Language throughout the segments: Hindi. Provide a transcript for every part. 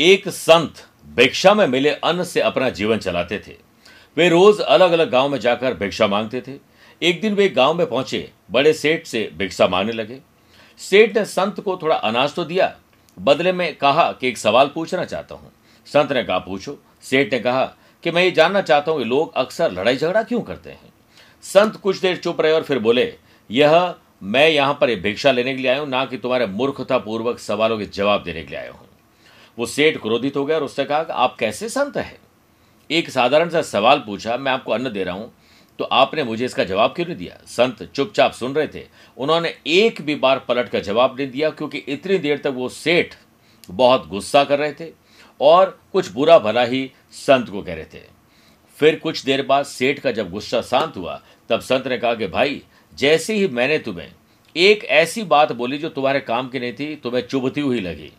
एक संत भिक्षा में मिले अन्न से अपना जीवन चलाते थे। वे रोज अलग अलग गाँव में जाकर भिक्षा मांगते थे। एक दिन वे गाँव में पहुँचे, बड़े सेठ से भिक्षा मांगने लगे। सेठ ने संत को थोड़ा अनाज तो दिया, बदले में कहा कि एक सवाल पूछना चाहता हूँ। संत ने कहा, पूछो। सेठ ने कहा कि, मैं ये जानना चाहता हूँ कि लोग अक्सर लड़ाई झगड़ा क्यों करते हैं? संत कुछ देर चुप रहे और फिर बोले, यह मैं यहाँ पर भिक्षा लेने के लिए आया हूँ, ना कि तुम्हारे मूर्खतापूर्वक सवालों के जवाब देने के लिए आया हूँ। वो सेठ क्रोधित हो गया और उसने कहा आप कैसे संत हैं? एक साधारण सा सवाल पूछा, मैं आपको अन्न दे रहा हूँ। तो आपने मुझे इसका जवाब क्यों नहीं दिया? संत चुपचाप सुन रहे थे। उन्होंने एक भी बार पलट कर जवाब नहीं दिया, क्योंकि इतनी देर तक वो सेठ बहुत गुस्सा कर रहे थे और कुछ बुरा भला ही संत को कह रहे थे। फिर कुछ देर बाद सेठ का जब गुस्सा शांत हुआ, तब संत ने कहा कि भाई, जैसे ही मैंने तुम्हें एक ऐसी बात बोली जो तुम्हारे काम की नहीं थी, तुम्हें चुभती हुई लगी।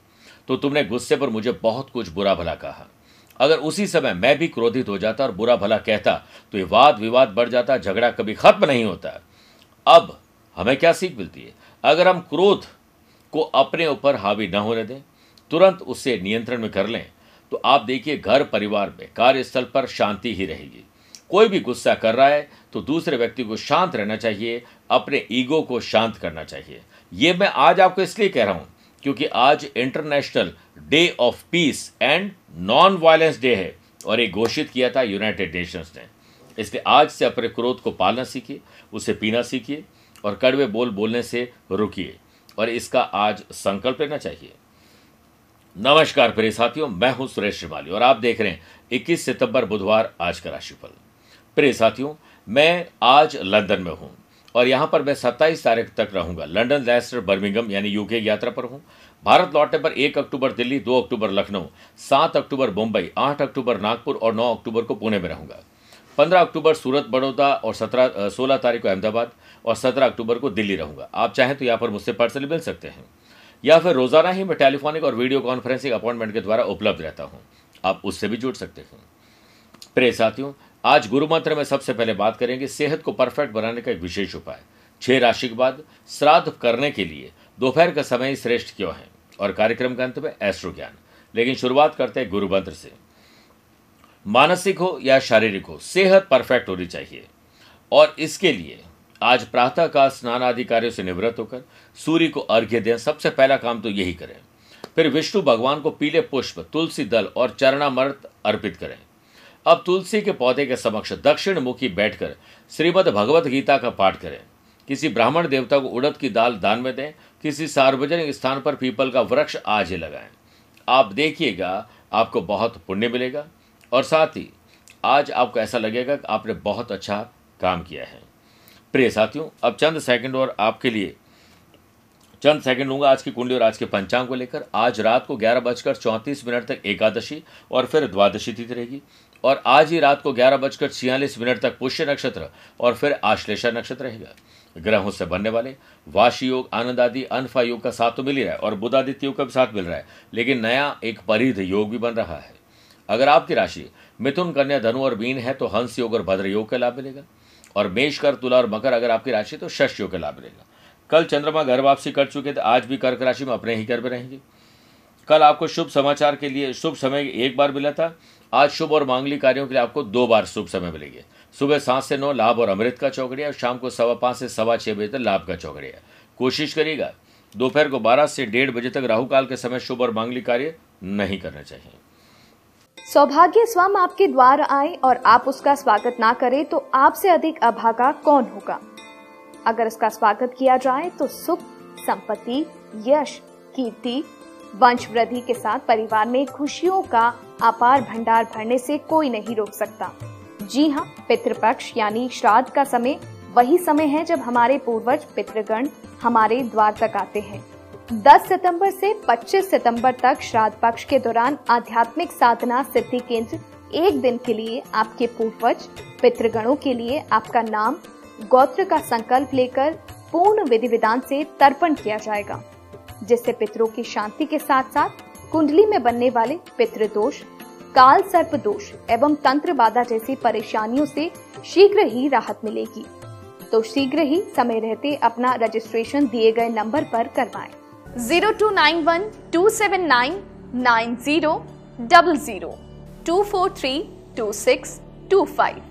तो तुमने गुस्से पर मुझे बहुत कुछ बुरा भला कहा। अगर उसी समय मैं भी क्रोधित हो जाता और बुरा भला कहता तो ये वाद विवाद बढ़ जाता, झगड़ा कभी खत्म नहीं होता। अब हमें क्या सीख मिलती है? अगर हम क्रोध को अपने ऊपर हावी न होने दें, तुरंत उससे नियंत्रण में कर लें तो आप देखिए घर परिवार में कार्यस्थल पर शांति ही रहेगी। कोई भी गुस्सा कर रहा है तो दूसरे व्यक्ति को शांत रहना चाहिए, अपने ईगो को शांत करना चाहिए। ये मैं आज आपको इसलिए कह रहा हूँ क्योंकि आज international day of peace and non violence day है और ये घोषित किया था यूनाइटेड नेशंस ने। इसलिए आज से अपने क्रोध को पालना सीखिए उसे पीना सीखिए और कड़वे बोल बोलने से रुकिए और इसका आज संकल्प लेना चाहिए। नमस्कार प्रिय साथियों, मैं हूँ सुरेश श्रीमाली और आप देख रहे हैं 21 सितंबर बुधवार आज का राशिफल। प्रिय साथियों, मैं आज लंदन में हूँ। और यहाँ पर मैं 27 तारीख तक रहूँगा। लंदन, लेस्टर, बर्मिंगम यानी यूके यात्रा पर हूँ। भारत लौटने पर एक अक्टूबर दिल्ली, दो अक्टूबर लखनऊ, सात अक्टूबर मुंबई, आठ अक्टूबर नागपुर और नौ अक्टूबर को पुणे में रहूँगा। 15 अक्टूबर सूरत, बड़ौदा और 17 सोलह तारीख को अहमदाबाद और 17 अक्टूबर को दिल्ली रहूँगा। आप चाहें तो यहाँ पर मुझसे पर्सनली मिल सकते हैं। या फिर रोज़ाना ही मैं टेलीफोनिक और वीडियो कॉन्फ्रेंसिंग अपॉइंटमेंट के द्वारा उपलब्ध रहता हूँ। आप उससे भी जुड़ सकते हैं। प्रे साथियों आज गुरु मंत्र में सबसे पहले बात करेंगे सेहत को परफेक्ट बनाने का एक विशेष उपाय। छह राशि के बाद श्राद्ध करने के लिए दोपहर का समय श्रेष्ठ क्यों है? और कार्यक्रम के अंत में एस्ट्रो ज्ञान लेकिन शुरुआत करते हैं गुरु मंत्र से। मानसिक हो या शारीरिक हो, सेहत परफेक्ट होनी चाहिए। और इसके लिए आज प्रातः का स्नान आदि कार्यों से निवृत्त होकर सूर्य को अर्घ्य दें। सबसे पहला काम तो यही करें। फिर विष्णु भगवान को पीले पुष्प, तुलसी दल और चरणामृत अर्पित करें। अब तुलसी के पौधे के समक्ष दक्षिण मुखी बैठकर श्रीमद भगवत गीता का पाठ करें। किसी ब्राह्मण देवता को उड़द की दाल दान में दें, किसी सार्वजनिक स्थान पर पीपल का वृक्ष आज ही लगाएँ। आप देखिएगा, आपको बहुत पुण्य मिलेगा, और साथ ही आज आपको ऐसा लगेगा कि आपने बहुत अच्छा काम किया है। प्रिय साथियों, अब चंद सेकंड और आपके लिए चंद सेकंड लूँगा आज की कुंडली और आज के पंचांग को लेकर। आज रात को ग्यारह बजकर चौंतीस मिनट तक एकादशी और फिर द्वादशी तिथि रहेगी। और आज ही रात को ग्यारह बजकर छियालीस मिनट तक पुष्य नक्षत्र और फिर आश्लेषा नक्षत्र रहेगा। ग्रहों से बनने वाले वाश योग आनंद आदि अनफा योग का साथ तो मिल ही रहा है और बुधादित्य योग का भी साथ मिल रहा है, लेकिन नया एक परिध योग भी बन रहा है। अगर आपकी राशि मिथुन, कन्या, धनु और मीन है तो हंस योग और भद्र योग का लाभ मिलेगा। और मेष कर तुला और मकर अगर आपकी राशि तो शश योग का लाभ मिलेगा। कल चंद्रमा घर वापसी कर चुके थे, आज भी कर्क राशि में अपने ही घर में रहेंगे। कल आपको शुभ समाचार के लिए, शुभ समय एक बार मिला था। आज शुभ और मांगलिक कार्यों के लिए आपको दो बार शुभ समय मिलेंगे। सुबह सात से नौ, लाभ और अमृत का चौकड़िया और शाम को सवा पाँच से सवा छः बजे तक लाभ का चौकड़िया कोशिश करिएगा, दोपहर को बारह से डेढ़ बजे तक राहु काल के समय शुभ और मांगलिक कार्य नहीं करना चाहिए। सौभाग्य स्वयं आपके द्वार आए और आप उसका स्वागत ना करें तो आपसे अधिक अभागा कौन होगा? अगर इसका स्वागत किया जाए तो सुख, संपत्ति, यश, कीर्ति वंश वृद्धि के साथ परिवार में खुशियों का अपार भंडार भरने से कोई नहीं रोक सकता। जी हाँ पितृपक्ष यानी श्राद्ध का समय वही समय है जब हमारे पूर्वज पितृगण हमारे द्वार तक आते हैं। 10 सितंबर से 25 सितंबर तक श्राद्ध पक्ष के दौरान आध्यात्मिक साधना सिद्धि केंद्र एक दिन के लिए आपके पूर्वज पितृगणों के लिए आपका नाम, गोत्र का संकल्प लेकर पूर्ण विधि विधान से तर्पण किया जाएगा। जिससे पितरों की शांति के साथ साथ कुंडली में बनने वाले पितृदोष काल सर्प दोष एवं तंत्र बाधा जैसी परेशानियों से शीघ्र ही राहत मिलेगी तो शीघ्र ही समय रहते अपना रजिस्ट्रेशन दिए गए नंबर पर करवाएँ। Zero two nine one, two seven nine nine zero double zero, two four three, two six, two five,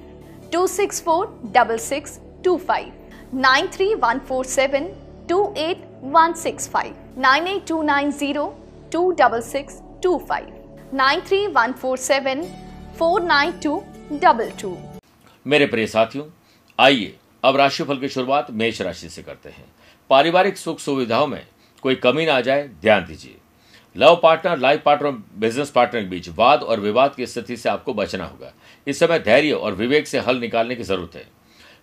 two six four, double six, two five, nine three one four seven, two eight one six five nine eight two nine zero two double six two five. Nine three one four seven four nine two double two. मेरे प्रिय साथियों, आइए अब राशिफल की शुरुआत मेष राशि से करते हैं। पारिवारिक सुख सुविधाओं में कोई कमी ना आ जाए, ध्यान दीजिए। Love partner, life partner business partner के बीच वाद और विवाद की स्थिति से आपको बचना होगा। इस समय धैर्य और विवेक से हल निकालने की ज़रूरत है।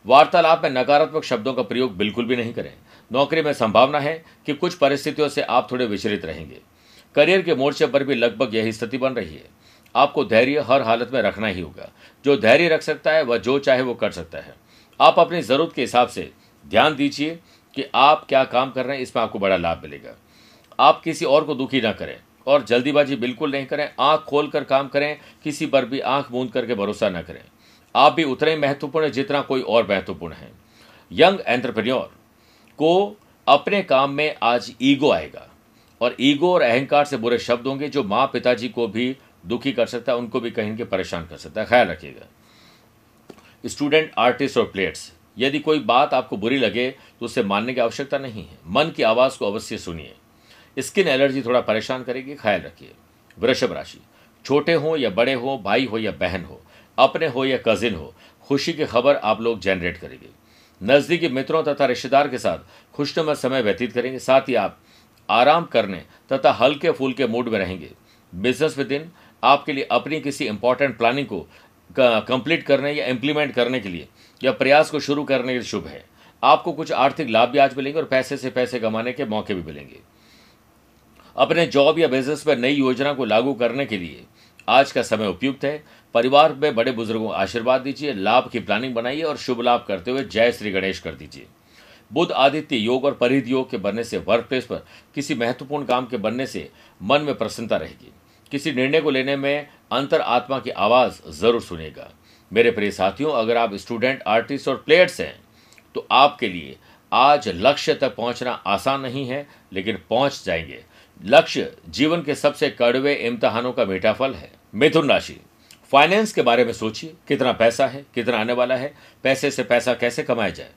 वार्तालाप में नकारात्मक शब्दों का प्रयोग बिल्कुल भी नहीं करें। नौकरी में संभावना है कि कुछ परिस्थितियों से आप थोड़े विचलित रहेंगे। करियर के मोर्चे पर भी लगभग यही स्थिति बन रही है। आपको धैर्य हर हालत में रखना ही होगा। जो धैर्य रख सकता है, वह जो चाहे वो कर सकता है। आप अपनी ज़रूरत के हिसाब से ध्यान दीजिए कि आप क्या काम कर रहे हैं, इसमें आपको बड़ा लाभ मिलेगा। आप किसी और को दुखी ना करें और जल्दीबाजी बिल्कुल नहीं करें। आँख खोल कर काम करें, किसी पर भी आँख मूंद करके भरोसा न करें। आप भी उतने महत्वपूर्ण जितना कोई और महत्वपूर्ण है। यंग एंटरप्रेन्योर को अपने काम में आज ईगो आएगा। और ईगो और अहंकार से बुरे शब्द होंगे जो माँ पिताजी को भी दुखी कर सकता है, उनको भी कहीं के परेशान कर सकता है। ख्याल रखिएगा। स्टूडेंट, आर्टिस्ट और प्लेयर्स, यदि कोई बात आपको बुरी लगे तो उसे मानने की आवश्यकता नहीं है। मन की आवाज़ को अवश्य सुनिए। स्किन एलर्जी थोड़ा परेशान करेगी, ख्याल रखिए। वृषभ राशि, छोटे हो या बड़े हो, भाई हो या बहन हो, अपने हो या कजिन हो, खुशी की खबर आप लोग जनरेट करेंगे। नज़दीकी मित्रों तथा रिश्तेदार के साथ खुशनुमा समय व्यतीत करेंगे। साथ ही आप आराम करने तथा हल्के फुल्के मूड में रहेंगे। बिज़नेस में दिन आपके लिए अपनी किसी इंपॉर्टेंट प्लानिंग को कंप्लीट करने या इम्प्लीमेंट करने के लिए या प्रयास को शुरू करने के लिए शुभ है। आपको कुछ आर्थिक लाभ भी आज मिलेंगे और पैसे से पैसे कमाने के मौके भी मिलेंगे। अपने जॉब या बिज़नेस पर नई योजना को लागू करने के लिए आज का समय उपयुक्त है। परिवार में बड़े बुज़ुर्गों को आशीर्वाद दीजिए, लाभ की प्लानिंग बनाइए और शुभ लाभ करते हुए जय श्री गणेश कर दीजिए। बुद्ध आदित्य योग और परिध योग के बनने से वर्क प्लेस पर किसी महत्वपूर्ण काम के बनने से मन में प्रसन्नता रहेगी। किसी निर्णय को लेने में अंतर आत्मा की आवाज़ ज़रूर सुनेगा। मेरे प्रिय साथियों, अगर आप स्टूडेंट आर्टिस्ट और प्लेयर्स हैं तो आपके लिए आज लक्ष्य तक पहुँचना आसान नहीं है, लेकिन पहुँच जाएँगे। लक्ष्य जीवन के सबसे कड़वे इम्तहानों का मीठा फल है। मिथुन राशि। फाइनेंस के बारे में सोचिए, कितना पैसा है, कितना आने वाला है, पैसे से पैसा कैसे कमाया जाए।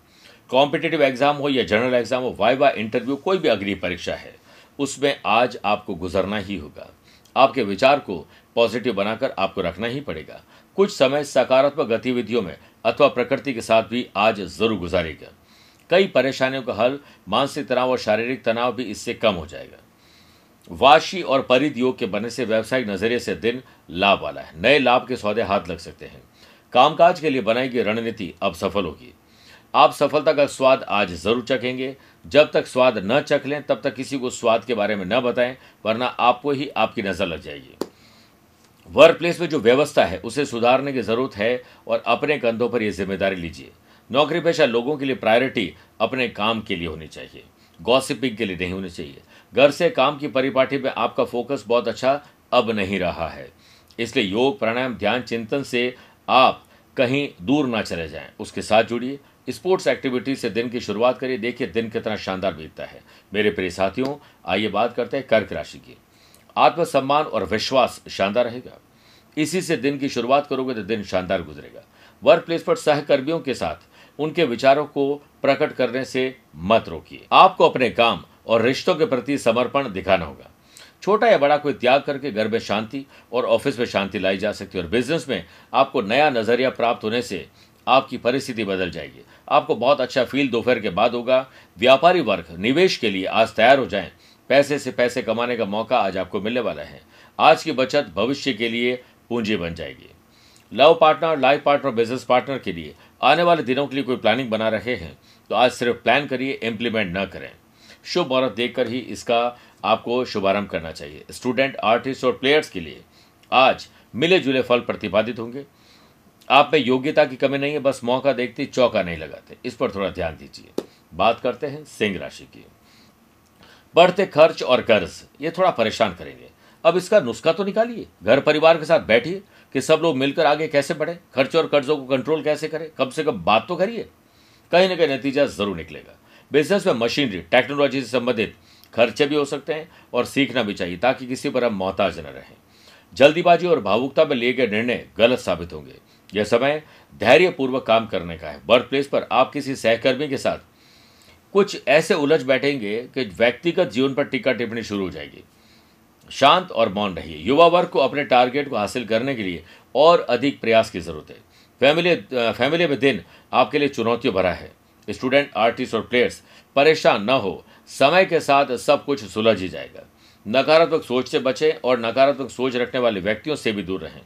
कॉम्पिटेटिव एग्ज़ाम हो या जनरल एग्ज़ाम हो वाइवा इंटरव्यू कोई भी अग्नि परीक्षा है, उसमें आज आपको गुजरना ही होगा। आपके विचार को पॉजिटिव बनाकर आपको रखना ही पड़ेगा। कुछ समय सकारात्मक गतिविधियों में अथवा प्रकृति के साथ भी आज ज़रूर गुजारेगा। कई परेशानियों का हल, मानसिक तनाव और शारीरिक तनाव भी इससे कम हो जाएगा। वाशी और परिध योग के बनने से व्यावसायिक नज़रिए से दिन लाभ वाला है। नए लाभ के सौदे हाथ लग सकते हैं। कामकाज के लिए बनाई गई रणनीति अब सफल होगी। आप सफलता का स्वाद आज ज़रूर चखेंगे। जब तक स्वाद न चख लें, तब तक किसी को स्वाद के बारे में न बताएँ, वरना आपको ही आपकी नज़र लग जाएगी। वर्क प्लेस में जो व्यवस्था है, उसे सुधारने की ज़रूरत है और अपने कंधों पर यह ज़िम्मेदारी लीजिए। नौकरी पेशा लोगों के लिए प्रायोरिटी अपने काम के लिए होनी चाहिए। गॉसिपिंग के लिए नहीं होनी चाहिए। घर से काम की परिपाटी में आपका फोकस बहुत अच्छा अब नहीं रहा है। इसलिए योग, प्राणायाम, ध्यान, चिंतन से आप कहीं दूर ना चले जाएँ। उसके साथ जुड़िए स्पोर्ट्स एक्टिविटी से दिन की शुरुआत करिए। देखिए दिन कितना शानदार बीतता है। मेरे प्रिय साथियों, आइए बात करते हैं कर्क राशि की। आत्मसम्मान और विश्वास शानदार रहेगा। इसी से दिन की शुरुआत करोगे तो दिन शानदार गुजरेगा। वर्क प्लेस पर सहकर्मियों के साथ उनके विचारों को प्रकट करने से मत रोकिए। आपको अपने काम और रिश्तों के प्रति समर्पण दिखाना होगा। छोटा या बड़ा कोई त्याग करके घर में शांति और ऑफ़िस में शांति लाई जा सकती है और बिज़नेस में आपको नया नज़रिया प्राप्त होने से आपकी परिस्थिति बदल जाएगी। आपको बहुत अच्छा फील दोपहर के बाद होगा। व्यापारी वर्ग, निवेश के लिए आज तैयार हो जाएँ। पैसे से पैसे कमाने का मौका आज आपको मिलने वाला है। आज की बचत भविष्य के लिए पूंजी बन जाएगी। Love partner, life partner, business partner के लिए आने वाले दिनों के लिए कोई प्लानिंग बना रहे हैं तो आज सिर्फ़ प्लान करिए इम्प्लीमेंट न करें। शुभ मुहूर्त देखकर ही इसका आपको शुभारंभ करना चाहिए। स्टूडेंट आर्टिस्ट और प्लेयर्स के लिए आज मिले जुले फल प्रतिपादित होंगे। आप में योग्यता की कमी नहीं है, बस मौका देखते, चौका नहीं लगाते। इस पर थोड़ा ध्यान दीजिए। बात करते हैं सिंह राशि की। बढ़ते खर्च और कर्ज, ये थोड़ा परेशान करेंगे। अब इसका नुस्खा तो निकालिए। घर परिवार के साथ बैठिए कि सब लोग मिलकर आगे कैसे बढ़े। खर्च और कर्जों को कंट्रोल कैसे करें। कम से कम बात तो करिए। कहीं ना कहीं नतीजा ज़रूर निकलेगा। बिज़नेस में मशीनरी, टेक्नोलॉजी से संबंधित खर्चे भी हो सकते हैं और सीखना भी चाहिए ताकि किसी पर हम मोहताज न रहें। जल्दीबाजी और भावुकता में लिए गए निर्णय गलत साबित होंगे। यह समय धैर्यपूर्वक काम करने का है। वर्क प्लेस पर आप किसी सहकर्मी के साथ कुछ ऐसे उलझ बैठेंगे कि व्यक्तिगत जीवन पर टीका टिप्पणी शुरू हो जाएगी। शांत और मौन रहिए। युवा वर्ग को अपने टारगेट को हासिल करने के लिए और अधिक प्रयास की ज़रूरत है। फैमिली फैमिली में दिन आपके लिए चुनौतियों भरा है। स्टूडेंट, आर्टिस्ट और प्लेयर्स परेशान न हो। समय के साथ सब कुछ सुलझ ही जाएगा। नकारात्मक सोच से बचें और नकारात्मक सोच रखने वाले व्यक्तियों से भी दूर रहें।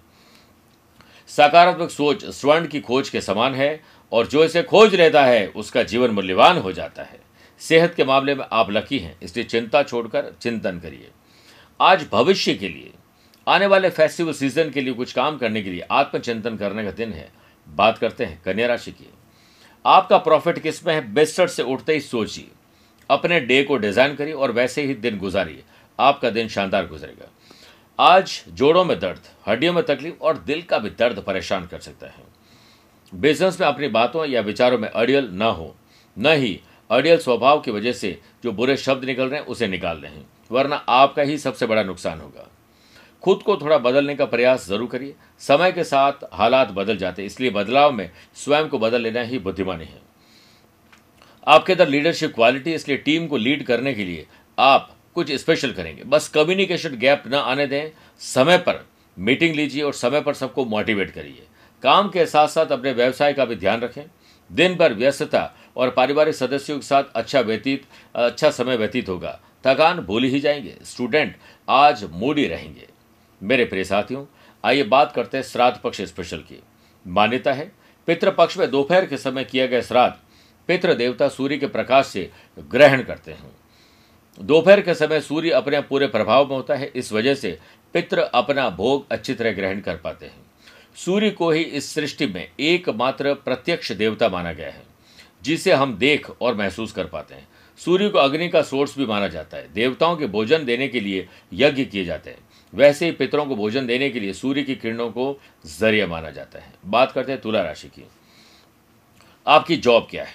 सकारात्मक सोच स्वर्ण की खोज के समान है और जो इसे खोज लेता है, उसका जीवन मूल्यवान हो जाता है। सेहत के मामले में आप लकी हैं, इसलिए चिंता छोड़कर चिंतन करिए। आज भविष्य के लिए, आने वाले फेस्टिवल सीज़न के लिए कुछ काम करने के लिए आत्मचिंतन करने का दिन है। बात करते हैं कन्या राशि की। आपका प्रॉफिट किसमें है? बेस्टर से उठते ही सोचिए। अपने डे को डिज़ाइन करिए और वैसे ही दिन गुजारिए। आपका दिन शानदार गुजरेगा। आज जोड़ों में दर्द, हड्डियों में तकलीफ़ और दिल का भी दर्द परेशान कर सकता है। बिज़नेस में अपनी बातों या विचारों में अड़ियल न हो। न ही अड़ियल स्वभाव की वजह से जो बुरे शब्द निकल रहे हैं, उसे निकाल रहे हैं, वरना आपका ही सबसे बड़ा नुकसान होगा। खुद को थोड़ा बदलने का प्रयास ज़रूर करिए। समय के साथ हालात बदल जाते हैं, इसलिए बदलाव में स्वयं को बदल लेना ही बुद्धिमानी है। आपके अंदर लीडरशिप क्वालिटी इसलिए टीम को लीड करने के लिए आप कुछ स्पेशल करेंगे। बस कम्युनिकेशन गैप न आने दें, समय पर मीटिंग लीजिए और समय पर सबको मोटिवेट करिए। काम के साथ साथ अपने व्यवसाय का भी ध्यान रखें। दिन भर व्यस्तता और पारिवारिक सदस्यों के साथ अच्छा व्यतीत अच्छा समय व्यतीत होगा। थकान भूल ही जाएँगे। स्टूडेंट आज मूडी रहेंगे। मेरे प्रिय साथियों, आइए बात करते हैं श्राद्ध पक्ष स्पेशल की। मान्यता है, पितृपक्ष में दोपहर के समय किया गया श्राद्ध पितृ देवता सूर्य के प्रकाश से ग्रहण करते हैं। दोपहर के समय सूर्य अपने पूरे प्रभाव में होता है, इस वजह से पितृ अपना भोग अच्छी तरह ग्रहण कर पाते हैं। सूर्य को ही इस सृष्टि में एकमात्र प्रत्यक्ष देवता माना गया है, जिसे हम देख और महसूस कर पाते हैं। सूर्य को अग्नि का सोर्स भी माना जाता है, देवताओं के भोजन देने के लिए यज्ञ किए जाते हैं। वैसे ही पितरों को भोजन देने के लिए सूर्य की किरणों को ज़रिया माना जाता है। बात करते हैं तुला राशि की। आपकी जॉब क्या है?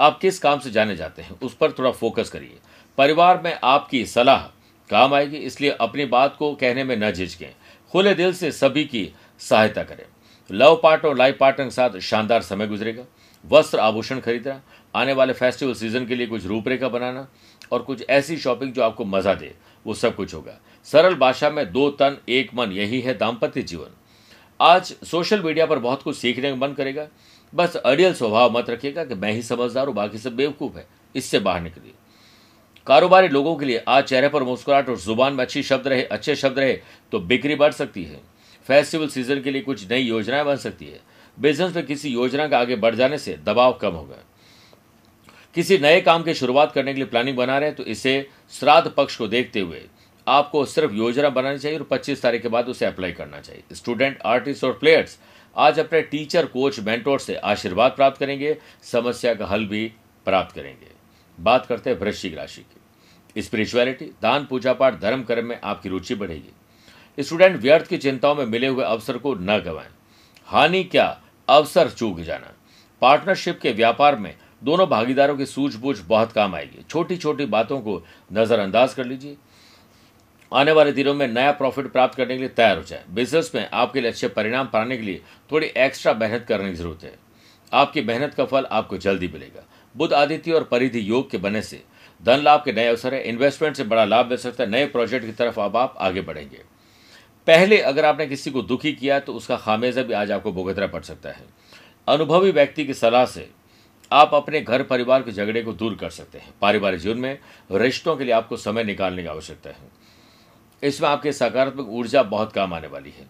आप किस काम से जाने जाते हैं? उस पर थोड़ा फोकस करिए। परिवार में आपकी सलाह काम आएगी, इसलिए अपनी बात को कहने में न झिझकें। खुले दिल से सभी की सहायता करें। लव पार्ट और लाइफ पार्टनर के साथ शानदार समय गुजरेगा। वस्त्र आभूषण खरीदना, आने वाले फेस्टिवल सीज़न के लिए कुछ रूपरेखा बनाना और कुछ ऐसी शॉपिंग जो आपको मज़ा दे, वो सब कुछ होगा। सरल भाषा में दो तन, एक मन, यही है दाम्पत्य जीवन। आज सोशल मीडिया पर बहुत कुछ सीखने का मन करेगा। बस अड़ियल स्वभाव मत रखिएगा कि मैं ही समझदार हूँ, बाकी सब बेवकूफ़ है। इससे बाहर निकलिए। कारोबारी लोगों के लिए आज चेहरे पर मुस्कुराहट और ज़ुबान में अच्छी शब्द रहे, अच्छे शब्द रहे तो बिक्री बढ़ सकती है। फेस्टिवल सीज़न के लिए कुछ नई योजनाएँ बन सकती है। बिज़नेस में किसी योजना का आगे बढ़ जाने से दबाव कम होगा। किसी नए काम की शुरुआत करने के लिए प्लानिंग बना रहे हैं तो इसे श्राद्ध पक्ष को देखते हुए आपको सिर्फ़ योजना बनानी चाहिए और 25 तारीख के बाद उसे अप्लाई करना चाहिए। स्टूडेंट आर्टिस्ट और प्लेयर्स आज अपने टीचर कोच मेंटोर से आशीर्वाद प्राप्त करेंगे, समस्या का हल भी प्राप्त करेंगे। बात करते हैं वृश्चिक राशि की। स्पिरिचुअलिटी दान, पूजा पाठ, धर्म, कर्म में आपकी रुचि बढ़ेगी। स्टूडेंट व्यर्थ की चिंताओं में मिले हुए अवसर को न गवाएँ। हानि क्या, अवसर चूक जाना। पार्टनरशिप के व्यापार में दोनों भागीदारों की सूझबूझ बहुत काम आएगी। छोटी छोटी बातों को नज़रअंदाज कर लीजिए। आने वाले दिनों में नया प्रॉफिट प्राप्त करने के लिए तैयार हो जाए। बिज़नेस में आपके लिए अच्छे परिणाम पाने के लिए थोड़ी एक्स्ट्रा मेहनत करने की ज़रूरत है। आपकी मेहनत का फल आपको जल्दी मिलेगा। बुद्ध आदित्य और परिधि योग के बने से धन लाभ के नए अवसर है। इन्वेस्टमेंट से बड़ा लाभ मिल सकता है। नए प्रोजेक्ट की तरफ़ अब आप आगे बढ़ेंगे। पहले अगर आपने किसी को दुखी किया तो उसका खामेजा भी आज आपको भुगतना पड़ सकता है। अनुभवी व्यक्ति की सलाह से आप अपने घर परिवार के झगड़े को दूर कर सकते हैं। पारिवारिक जीवन में रिश्तों के लिए आपको समय निकालने की आवश्यकता है। इसमें आपकी सकारात्मक ऊर्जा बहुत काम आने वाली है।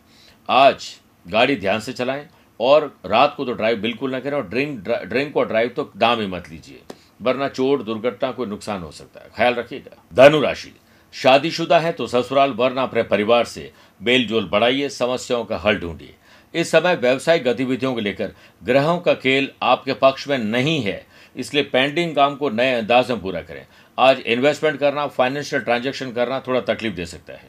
आज गाड़ी ध्यान से चलाएँ और रात को तो ड्राइव बिल्कुल ना करें और ड्रिंक ड्रिंक और ड्राइव तो दाम ही मत लीजिए, वरना चोट दुर्घटना, कोई नुकसान हो सकता है। ख्याल रखिएगा। धनुराशि, शादीशुदा है तो ससुराल, वरना अपने परिवार से बेलजोल बढ़ाइए, समस्याओं का हल ढूंढिए। इस समय व्यवसायिक गतिविधियों को लेकर ग्रहों का खेल आपके पक्ष में नहीं है, इसलिए पेंडिंग काम को नए अंदाज में पूरा करें। आज इन्वेस्टमेंट करना फाइनेंशियल ट्रांजेक्शन करना थोड़ा तकलीफ़ दे सकता है।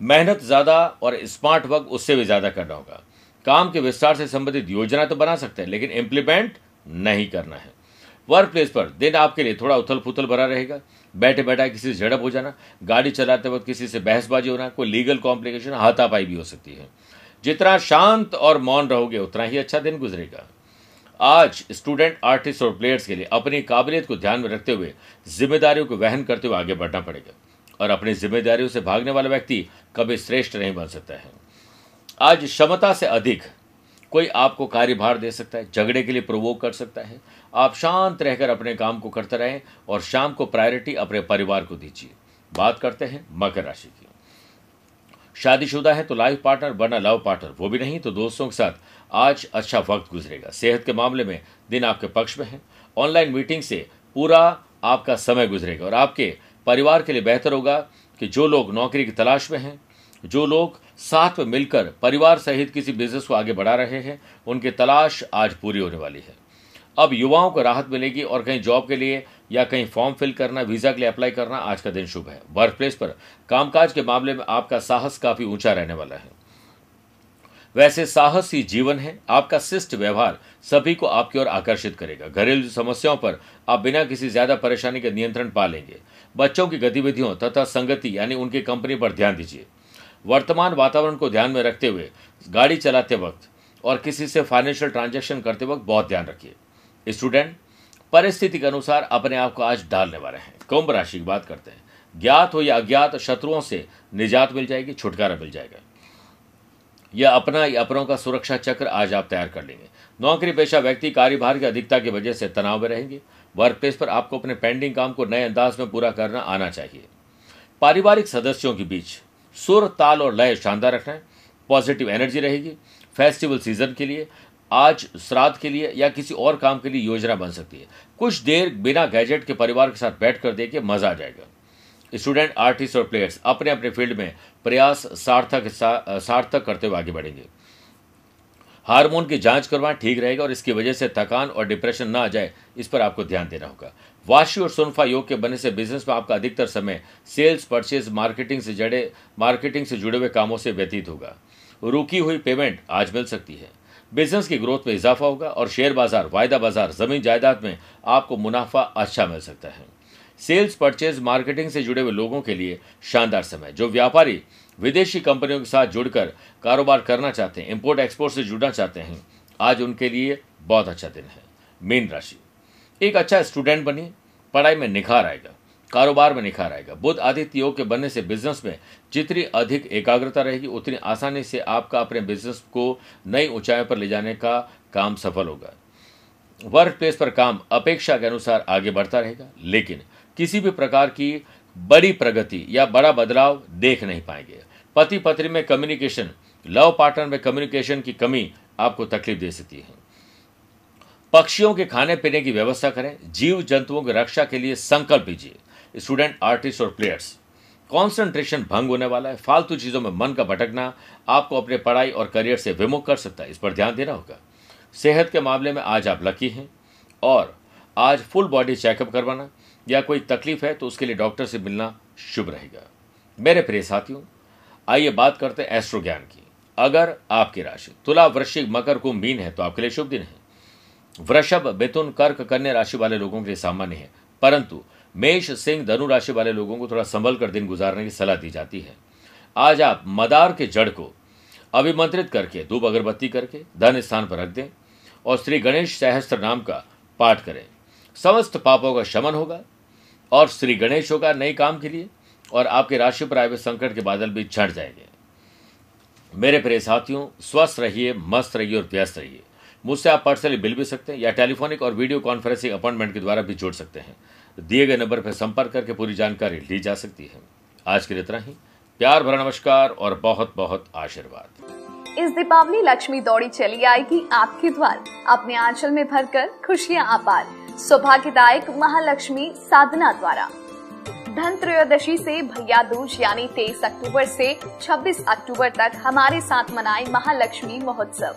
मेहनत ज़्यादा और स्मार्ट वर्क उससे भी ज़्यादा करना होगा। काम के विस्तार से संबंधित योजना तो बना सकते हैं, लेकिन इम्प्लीमेंट नहीं करना है। वर्क प्लेस पर दिन आपके लिए थोड़ा उथल पुथल भरा रहेगा। बैठे बैठा किसी से झड़प हो जाना, गाड़ी चलाते वक्त किसी से बहसबाजी होना, कोई लीगल कॉम्प्लिकेशन हाथापाई भी हो सकती है। जितना शांत और मौन रहोगे, उतना ही अच्छा दिन गुजरेगा। आज स्टूडेंट आर्टिस्ट और प्लेयर्स के लिए अपनी काबिलियत को ध्यान में रखते हुए जिम्मेदारियों को वहन करते हुए आगे बढ़ना पड़ेगा। और अपनी जिम्मेदारियों से भागने वाला व्यक्ति कभी श्रेष्ठ नहीं बन सकता है। आज क्षमता से अधिक कोई आपको कार्यभार दे सकता है, झगड़े के लिए प्रोवोक कर सकता है। आप शांत रहकर अपने काम को करते रहें और शाम को प्रायोरिटी अपने परिवार को दीजिए। बात करते हैं मकर राशि की। शादीशुदा है तो लाइफ पार्टनर बना लव पार्टनर वो भी नहीं तो दोस्तों के साथ आज अच्छा वक्त गुजरेगा। सेहत के मामले में दिन आपके पक्ष में है। ऑनलाइन मीटिंग से पूरा आपका समय गुजरेगा और आपके परिवार के लिए बेहतर होगा कि जो लोग नौकरी की तलाश में हैं, जो लोग साथ में मिलकर परिवार सहित किसी बिज़नेस को आगे बढ़ा रहे हैं, उनकी तलाश आज पूरी होने वाली है। अब युवाओं को राहत मिलेगी और कहीं जॉब के लिए या कहीं फॉर्म फिल करना वीज़ा के लिए अप्लाई करना आज का दिन शुभ है। वर्क प्लेस पर कामकाज के मामले में आपका साहस काफ़ी ऊँचा रहने वाला है। वैसे साहस ही जीवन है, आपका शिष्ट व्यवहार सभी को आपकी ओर आकर्षित करेगा। घरेलू समस्याओं पर आप बिना किसी ज़्यादा परेशानी के नियंत्रण पा लेंगे। बच्चों की गतिविधियों तथा संगति यानी उनकी कंपनी पर ध्यान दीजिए। वर्तमान वातावरण को ध्यान में रखते हुए गाड़ी चलाते वक्त और किसी से फाइनेंशियल ट्रांजेक्शन करते वक्त बहुत ध्यान रखिए। स्टूडेंट परिस्थिति के अनुसार अपने आप को आज डालने वाले हैं। कुंभ राशि की बात करते हैं। ज्ञात हो या अज्ञात शत्रुओं से निजात मिल जाएगी, छुटकारा मिल जाएगा। या अपना या अपनों का सुरक्षा चक्र आज आप तैयार कर लेंगे। नौकरी पेशा व्यक्ति कार्यभार की अधिकता की वजह से तनाव में रहेंगे। वर्क प्लेस पर आपको अपने पेंडिंग काम को नए अंदाज में पूरा करना आना चाहिए। पारिवारिक सदस्यों के बीच सुर, ताल और लय शानदार रखना है। पॉजिटिव एनर्जी रहेगी। फेस्टिवल सीज़न के लिए, आज श्राद्ध के लिए या किसी और काम के लिए योजना बन सकती है। कुछ देर बिना गैजेट के परिवार के साथ बैठ कर देखिए, मज़ा आ जाएगा। स्टूडेंट, आर्टिस्ट और प्लेयर्स अपने अपने फ़ील्ड में प्रयास सार्थक सार्थक करते हुए आगे बढ़ेंगे। हार्मोन की जाँच करवाएँ, ठीक रहेगा और इसकी वजह से थकान और डिप्रेशन ना आ जाए, इस पर आपको ध्यान देना होगा। वाशी और सुनफा योग के बनने से बिज़नेस में आपका अधिकतर समय सेल्स परचेज मार्केटिंग से जड़े मार्केटिंग से जुड़े हुए कामों से व्यतीत होगा। रुकी हुई पेमेंट आज मिल सकती है। बिज़नेस की ग्रोथ में इजाफा होगा और शेयर बाज़ार, वायदा बाज़ार, ज़मीन, जायदाद में आपको मुनाफा अच्छा मिल सकता है। सेल्स परचेज मार्केटिंग से जुड़े हुए लोगों के लिए शानदार समय, जो व्यापारी विदेशी कंपनियों के साथ जुड़कर कारोबार करना चाहते हैं इंपोर्ट एक्सपोर्ट से जुड़ना चाहते हैं। आज उनके लिए बहुत अच्छा दिन है। मीन राशि। एक अच्छा स्टूडेंट बनिए, पढ़ाई में निखार आएगा, कारोबार में निखार आएगा। बुद्ध आदित्य योग के बनने से बिज़नेस में जितनी अधिक एकाग्रता रहेगी, उतनी आसानी से आपका अपने बिज़नेस को नई ऊंचाई पर ले जाने का काम सफल होगा। वर्क प्लेस पर काम अपेक्षा के अनुसार आगे बढ़ता रहेगा, लेकिन किसी भी प्रकार की बड़ी प्रगति या बड़ा बदलाव देख नहीं पाएँगे। पति पत्नी में कम्युनिकेशन लव पार्टनर में कम्युनिकेशन की कमी आपको तकलीफ़ दे सकती है। पक्षियों के खाने पीने की व्यवस्था करें जीव जंतुओं की रक्षा के लिए संकल्प लीजिए। स्टूडेंट आर्टिस्ट और प्लेयर्स कॉन्सेंट्रेशन भंग होने वाला है। फालतू चीज़ों में मन का भटकना आपको अपने पढ़ाई और करियर से विमुख कर सकता है। इस पर ध्यान देना होगा। सेहत के मामले में आज आप लकी हैं और आज फुल बॉडी चेकअप करवाना। या कोई तकलीफ़ है तो उसके लिए डॉक्टर से मिलना शुभ रहेगा। मेरे प्रिय साथियों, आइए बात करते हैं एस्ट्रो ज्ञान की। अगर आपकी राशि तुला वृश्चिक मकर को मीन है तो आपके लिए शुभ दिन है। वृषभ, मिथुन, कर्क, कन्या राशि वाले लोगों के लिए सामान्य है। परंतु मेष, सिंह, धनु राशि वाले लोगों को थोड़ा संभल कर दिन गुजारने की सलाह दी जाती है। आज आप मदार के जड़ को अभिमंत्रित करके धूप अगरबत्ती करके धन स्थान पर रख दें और श्री गणेश सहस्त्र नाम का पाठ करें। समस्त पापों का शमन होगा और श्री गणेश होगा नए काम के लिए और आपके राशि पर आए हुए संकट के बादल भी छट जाएँगे। मेरे प्रिय साथियों, स्वस्थ रहिए, मस्त रहिए और व्यस्त रहिए। मुझसे आप पर्सनली मिल भी सकते हैं या टेलीफोनिक और वीडियो कॉन्फ्रेंसिंग अपॉइंटमेंट के द्वारा भी जोड़ सकते हैं। दिए गए नंबर पर संपर्क करके पूरी जानकारी ली जा सकती है। आज के लिए इतना ही। प्यार भरा नमस्कार और बहुत बहुत आशीर्वाद। इस दीपावली लक्ष्मी दौड़ी चली आएगी आपके द्वार। अपने आंचल में भरकर खुशियाँ अपार सौभाग्यदायक महालक्ष्मी साधना द्वारा। धन त्रयोदशी से भैया दूज, यानी 23 अक्टूबर से 26 अक्टूबर तक हमारे साथ मनाए महालक्ष्मी महोत्सव।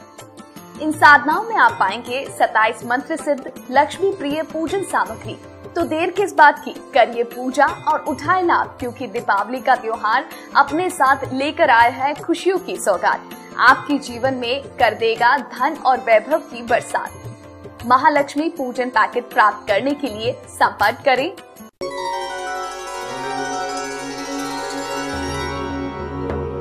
इन साधनाओं में आप पाएँगे 27 मंत्र सिद्ध, लक्ष्मी प्रिय पूजन सामग्री। तो देर किस बात की? करिए पूजा और उठाए लाभ क्योंकि दीपावली का त्योहार अपने साथ लेकर आया है खुशियों की सौगात। आपके जीवन में कर देगा धन और वैभव की बरसात। महालक्ष्मी पूजन पैकेट प्राप्त करने के लिए संपर्क करें।